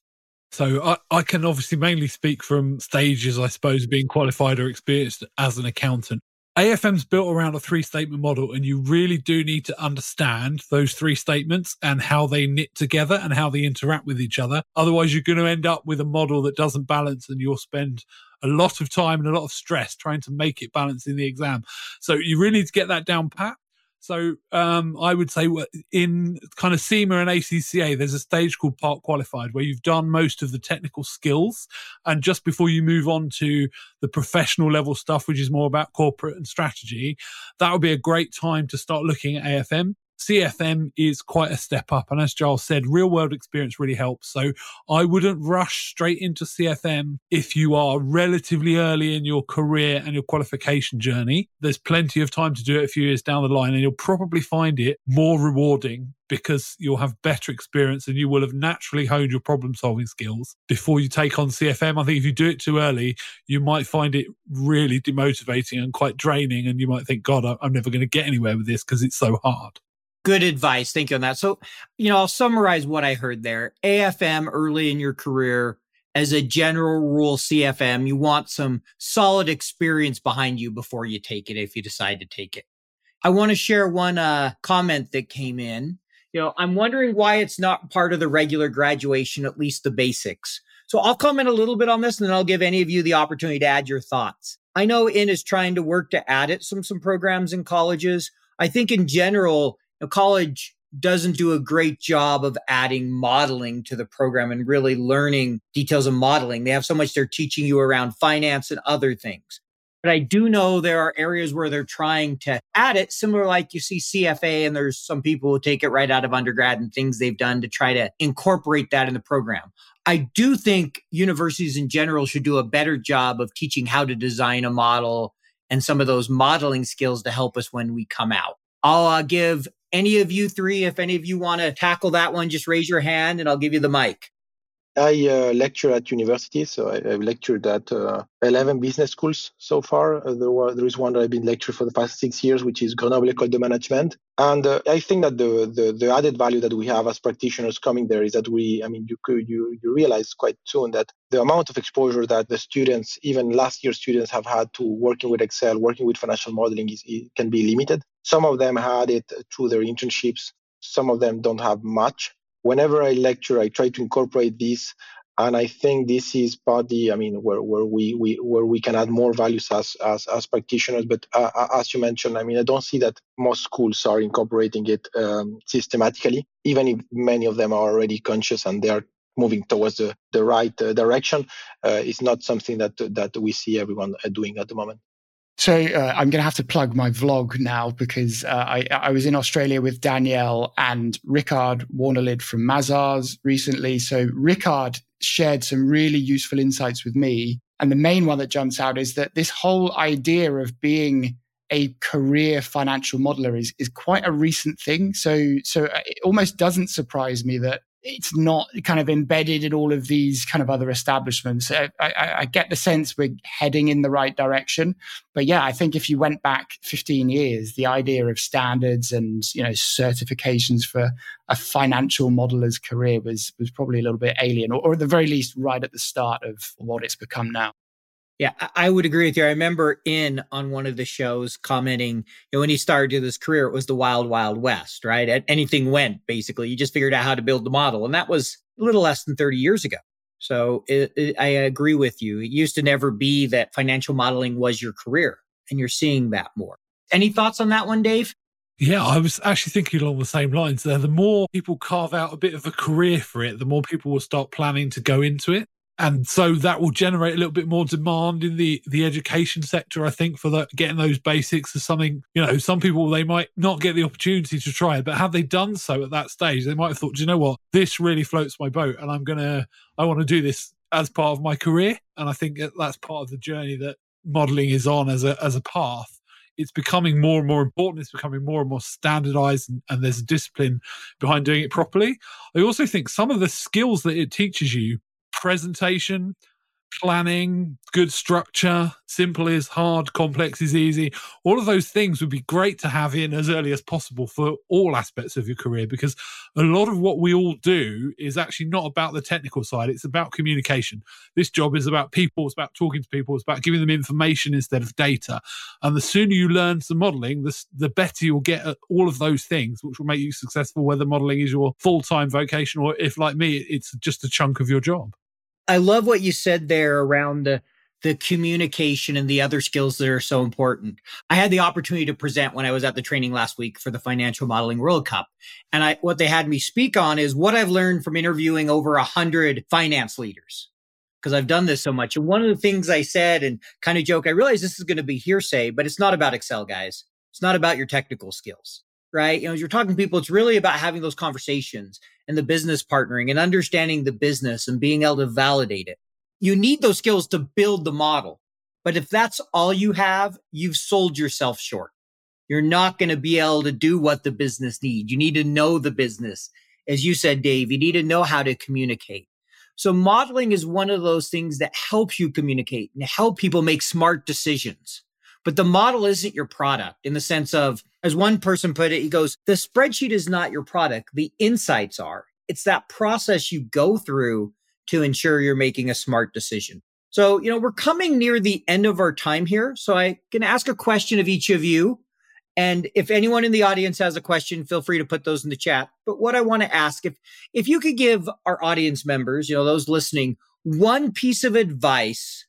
So I, I can obviously mainly speak from stages, I suppose, being qualified or experienced as an accountant. AFM's built around a three statement model, and you really do need to understand those three statements and how they knit together and how they interact with each other. Otherwise, you're going to end up with a model that doesn't balance, and you'll spend a lot of time and a lot of stress trying to make it balance in the exam. So you really need to get that down pat. So um, I would say in kind of CIMA and ACCA, there's a stage called part qualified where you've done most of the technical skills. And just before you move on to the professional level stuff, which is more about corporate and strategy, that would be a great time to start looking at AFM. CFM is quite a step up. And as Giles said, real world experience really helps. So I wouldn't rush straight into CFM if you are relatively early in your career and your qualification journey. There's plenty of time to do it a few years down the line, and you'll probably find it more rewarding because you'll have better experience and you will have naturally honed your problem solving skills before you take on CFM. I think if you do it too early, you might find it really demotivating and quite draining. And you might think, God, I'm never going to get anywhere with this because it's so hard. Good advice. Thank you on that. So, you know, I'll summarize what I heard there. AFM early in your career, as a general rule, CFM, you want some solid experience behind you before you take it if you decide to take it. I want to share one uh, comment that came in. You know, I'm wondering why it's not part of the regular graduation, at least the basics. So I'll comment a little bit on this and then I'll give any of you the opportunity to add your thoughts. I know IN is trying to work to add it some some programs in colleges. I think in general, know, college doesn't do a great job of adding modeling to the program and really learning details of modeling. They have so much they're teaching you around finance and other things. But I do know there are areas where they're trying to add it, similar like you see CFA, and there's some people who take it right out of undergrad and things they've done to try to incorporate that in the program. I do think universities in general should do a better job of teaching how to design a model and some of those modeling skills to help us when we come out. I'll uh, give any of you three, if any of you want to tackle that one, just raise your hand and I'll give you the mic. I uh, lecture at university, so I, have lectured at uh, 11 business schools so far. Uh, there, were, there is one that I've been lecturing for the past six years, which is Grenoble École de Management. And uh, I think that the, the, the added value that we have as practitioners coming there is that we, I mean, you could you you realize quite soon that the amount of exposure that the students, even last year students, have had to working with Excel, working with financial modeling, is, can be limited. Some of them had it through their internships. Some of them don't have much whenever I lecture, I try to incorporate this. And I think this is partly, I mean, where, where we, we where we can add more values as as, as practitioners. But uh, uh, as you mentioned, I mean, I don't see that most schools are incorporating it um, systematically, even if many of them are already conscious and they are moving towards the, the right uh, direction. Uh, it's not something that that we see everyone uh, doing at the moment. So uh, I'm going to have to plug my vlog now because uh, I, I, was in Australia with Danielle and Rickard Wärnelid from Mazars recently. So Rickard shared some really useful insights with me. And the main one that jumps out is that this whole idea of being a career financial modeler is, is quite a recent thing. So, so it almost doesn't surprise me that it's not kind of embedded in all of these kind of other establishments. I, I, I, get the sense we're heading in the right direction, but yeah, I think if you went back 15 years, the idea of standards and you know certifications for a financial modeler's career was was probably a little bit alien, or, or at the very least, right at the start of what it's become now. Yeah, I would agree with you. I remember in on one of the shows commenting, you know, when he started his career, it was the wild, wild west, right? Anything went basically. You just figured out how to build the model. And that was a little less than 30 years ago. So it, it, I agree with you. It used to never be that financial modeling was your career, and you're seeing that more. Any thoughts on that one, Dave? Yeah, I was actually thinking along the same lines there. The more people carve out a bit of a career for it, the more people will start planning to go into it and so that will generate a little bit more demand in the the education sector i think for the, getting those basics is something you know some people they might not get the opportunity to try it but have they done so at that stage they might have thought you know what this really floats my boat and i'm gonna i want to do this as part of my career and i think that that's part of the journey that modeling is on as a as a path it's becoming more and more important. It's becoming more and more standardized, and, and, there's a discipline behind doing it properly. I also think some of the skills that it teaches you presentation, planning, good structure, simple is hard, complex is easy. All of those things would be great to have in as early as possible for all aspects of your career because a lot of what we all do is actually not about the technical side, it's about communication. This job is about people, it's about talking to people, it's about giving them information instead of data. And the sooner you learn some modeling, the, the better you'll get at all of those things, which will make you successful, whether modeling is your full time vocation or if, like me, it's just a chunk of your job. I love what you said there around the the communication and the other skills that are so important. I had the opportunity to present when I was at the training last week for the Financial Modeling World Cup. And I what they had me speak on is what I've learned from interviewing over a hundred finance leaders. Because I've done this so much. And one of the things I said and kind of joke, I realize this is going to be hearsay, but it's not about Excel, guys. It's not about your technical skills right? You know, as you're talking to people, it's really about having those conversations and the business partnering and understanding the business and being able to validate it. You need those skills to build the model. But if that's all you have, you've sold yourself short. You're not going to be able to do what the business needs. You need to know the business. As you said, Dave, you need to know how to communicate. So modeling is one of those things that helps you communicate and help people make smart decisions. But the model isn't your product in the sense of, as one person put it, he goes, the spreadsheet is not your product. The insights are. It's that process you go through to ensure you're making a smart decision. So, you know, we're coming near the end of our time here. So I can ask a question of each of you. And if anyone in the audience has a question, feel free to put those in the chat. But what I want to ask, if if you could give our audience members, you know, those listening, one piece of advice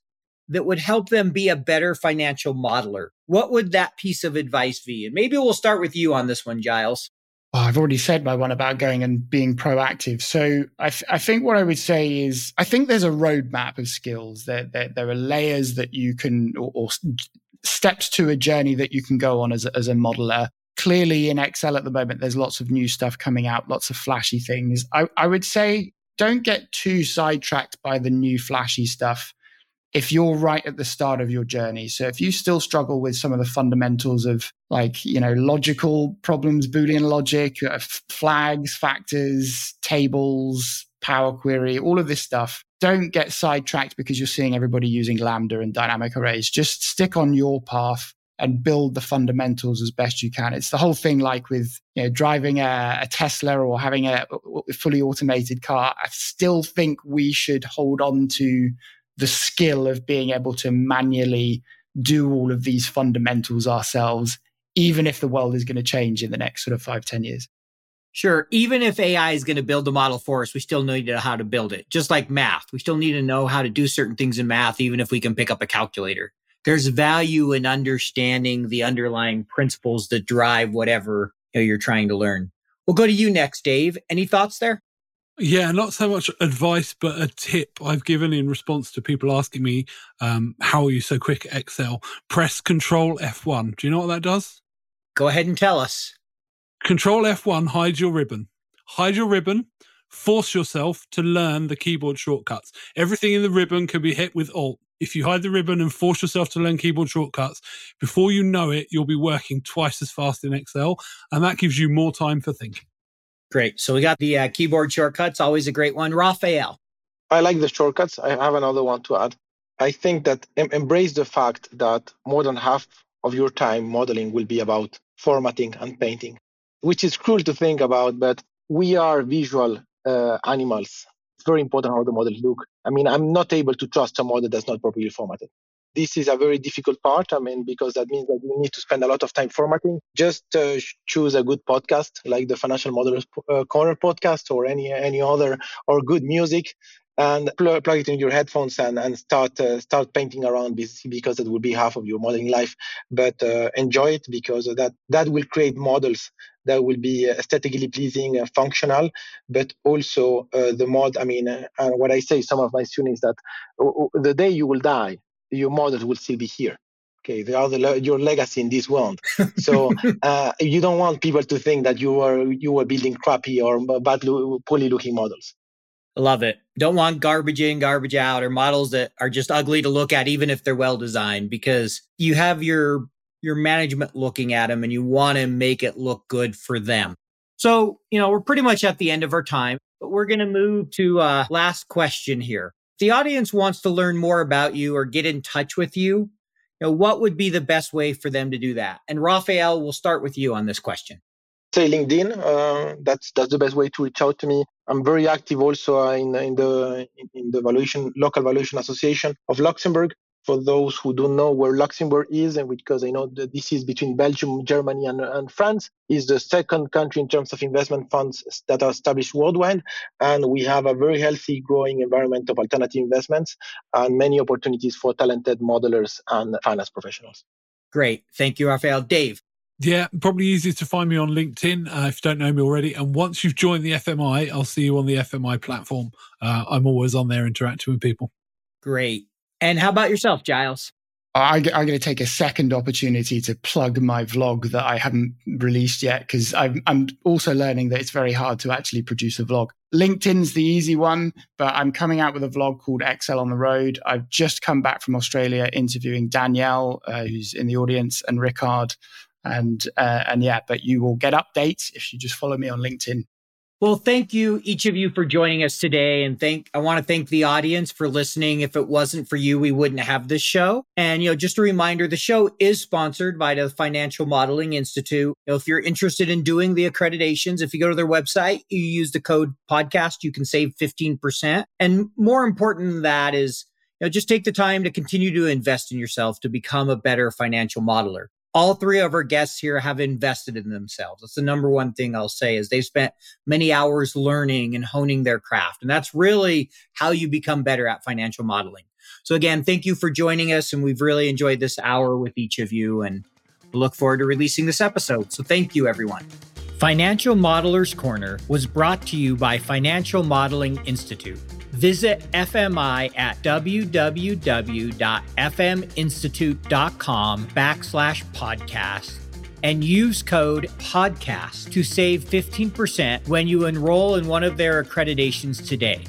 that would help them be a better financial modeler? What would that piece of advice be? And maybe we'll start with you on this one, Giles. Oh, I've already said my one about going and being proactive. So I, th- I, think what I would say is I think there's a roadmap of skills. There, there, there are layers that you can, or, or, steps to a journey that you can go on as as a modeler. Clearly, in Excel at the moment, there's lots of new stuff coming out, lots of flashy things. I, I would say don't get too sidetracked by the new flashy stuff if you're right at the start of your journey. So if you still struggle with some of the fundamentals of like, you know, logical problems, Boolean logic, uh, flags, factors, tables, Power Query, all of this stuff, don't get sidetracked because you're seeing everybody using Lambda and dynamic arrays. Just stick on your path and build the fundamentals as best you can. It's the whole thing like with you know, driving a, a, Tesla or having a fully automated car. I still think we should hold on to the skill of being able to manually do all of these fundamentals ourselves, even if the world is going to change in the next sort of five, ten years. Sure. Even if AI is going to build a model for us, we still need to know how to build it. Just like math, we still need to know how to do certain things in math, even if we can pick up a calculator. There's value in understanding the underlying principles that drive whatever you know, you're trying to learn. We'll go to you next, Dave. Any thoughts there? Yeah, not so much advice, but a tip I've given in response to people asking me, um, how are you so quick at Excel? Press Control F1. Do you know what that does? Go ahead and tell us. Control F1 hides your ribbon. Hide your ribbon. Force yourself to learn the keyboard shortcuts. Everything in the ribbon can be hit with Alt. If you hide the ribbon and force yourself to learn keyboard shortcuts, before you know it, you'll be working twice as fast in Excel, and that gives you more time for thinking. Great. So we got the uh, keyboard shortcuts, always a great one. Rafaël. I like the shortcuts. I have another one to add. I think that em- embrace the fact that more than half of your time modeling will be about formatting and painting, which is cruel to think about, but we are visual uh, animals. It's very important how the models look. I mean, I'm not able to trust a model that's not properly formatted this is a very difficult part. I mean, because that means that you need to spend a lot of time formatting. Just uh, choose a good podcast like the Financial Modelers uh, Corner podcast or any any other or good music and plug, plug it in your headphones and, and start uh, start painting around because it will be half of your modeling life. But uh, enjoy it because that that will create models that will be aesthetically pleasing and functional, but also uh, the mod. I mean, uh, what I say some of my students that the day you will die, your models will still be here. Okay, they are the, your legacy in this world. So uh, you don't want people to think that you were you were building crappy or bad, poorly looking models. Love it. Don't want garbage in, garbage out, or models that are just ugly to look at, even if they're well designed, because you have your your management looking at them and you want to make it look good for them. So, you know, we're pretty much at the end of our time, but we're going to move to uh, last question here. The audience wants to learn more about you or get in touch with you, you know, what would be the best way for them to do that? And Rafaël, we'll start with you on this question. Say LinkedIn. Uh, that's that's the best way to reach out to me. I'm very active also in in the in the valuation local valuation association of Luxembourg for those who don't know where Luxembourg is, and because I know that this is between Belgium, Germany, and, and, France, is the second country in terms of investment funds that are established worldwide. And we have a very healthy, growing environment of alternative investments and many opportunities for talented modelers and finance professionals. Great. Thank you, Rafaël. Dave. Yeah, probably easiest to find me on LinkedIn uh, if you don't know me already. And once you've joined the FMI, I'll see you on the FMI platform. Uh, I'm always on there interacting with people. Great. And how about yourself, Giles? I, am going to take a second opportunity to plug my vlog that I haven't released yet because I'm, I'm also learning that it's very hard to actually produce a vlog. LinkedIn's the easy one, but I'm coming out with a vlog called Excel on the Road. I've just come back from Australia interviewing Danielle, uh, who's in the audience, and Rickard. And uh, and yeah, but you will get updates if you just follow me on LinkedIn. Well, thank you, each of you, for joining us today. And thank, I want to thank the audience for listening. If it wasn't for you, we wouldn't have this show. And, you know, just a reminder, the show is sponsored by the Financial Modeling Institute. You know, if you're interested in doing the accreditations, if you go to their website, you use the code podcast, you can save 15%. And more important than that is, you know, just take the time to continue to invest in yourself to become a better financial modeler all three of our guests here have invested in themselves. That's the number one thing I'll say is they've spent many hours learning and honing their craft. And that's really how you become better at financial modeling. So again, thank you for joining us. And we've really enjoyed this hour with each of you and look forward to releasing this episode. So thank you, everyone. Financial Modelers Corner was brought to you by Financial Modeling Institute. Visit FMI at www.fminstitute.com backslash podcast and use code podcast to save 15% when you enroll in one of their accreditations today.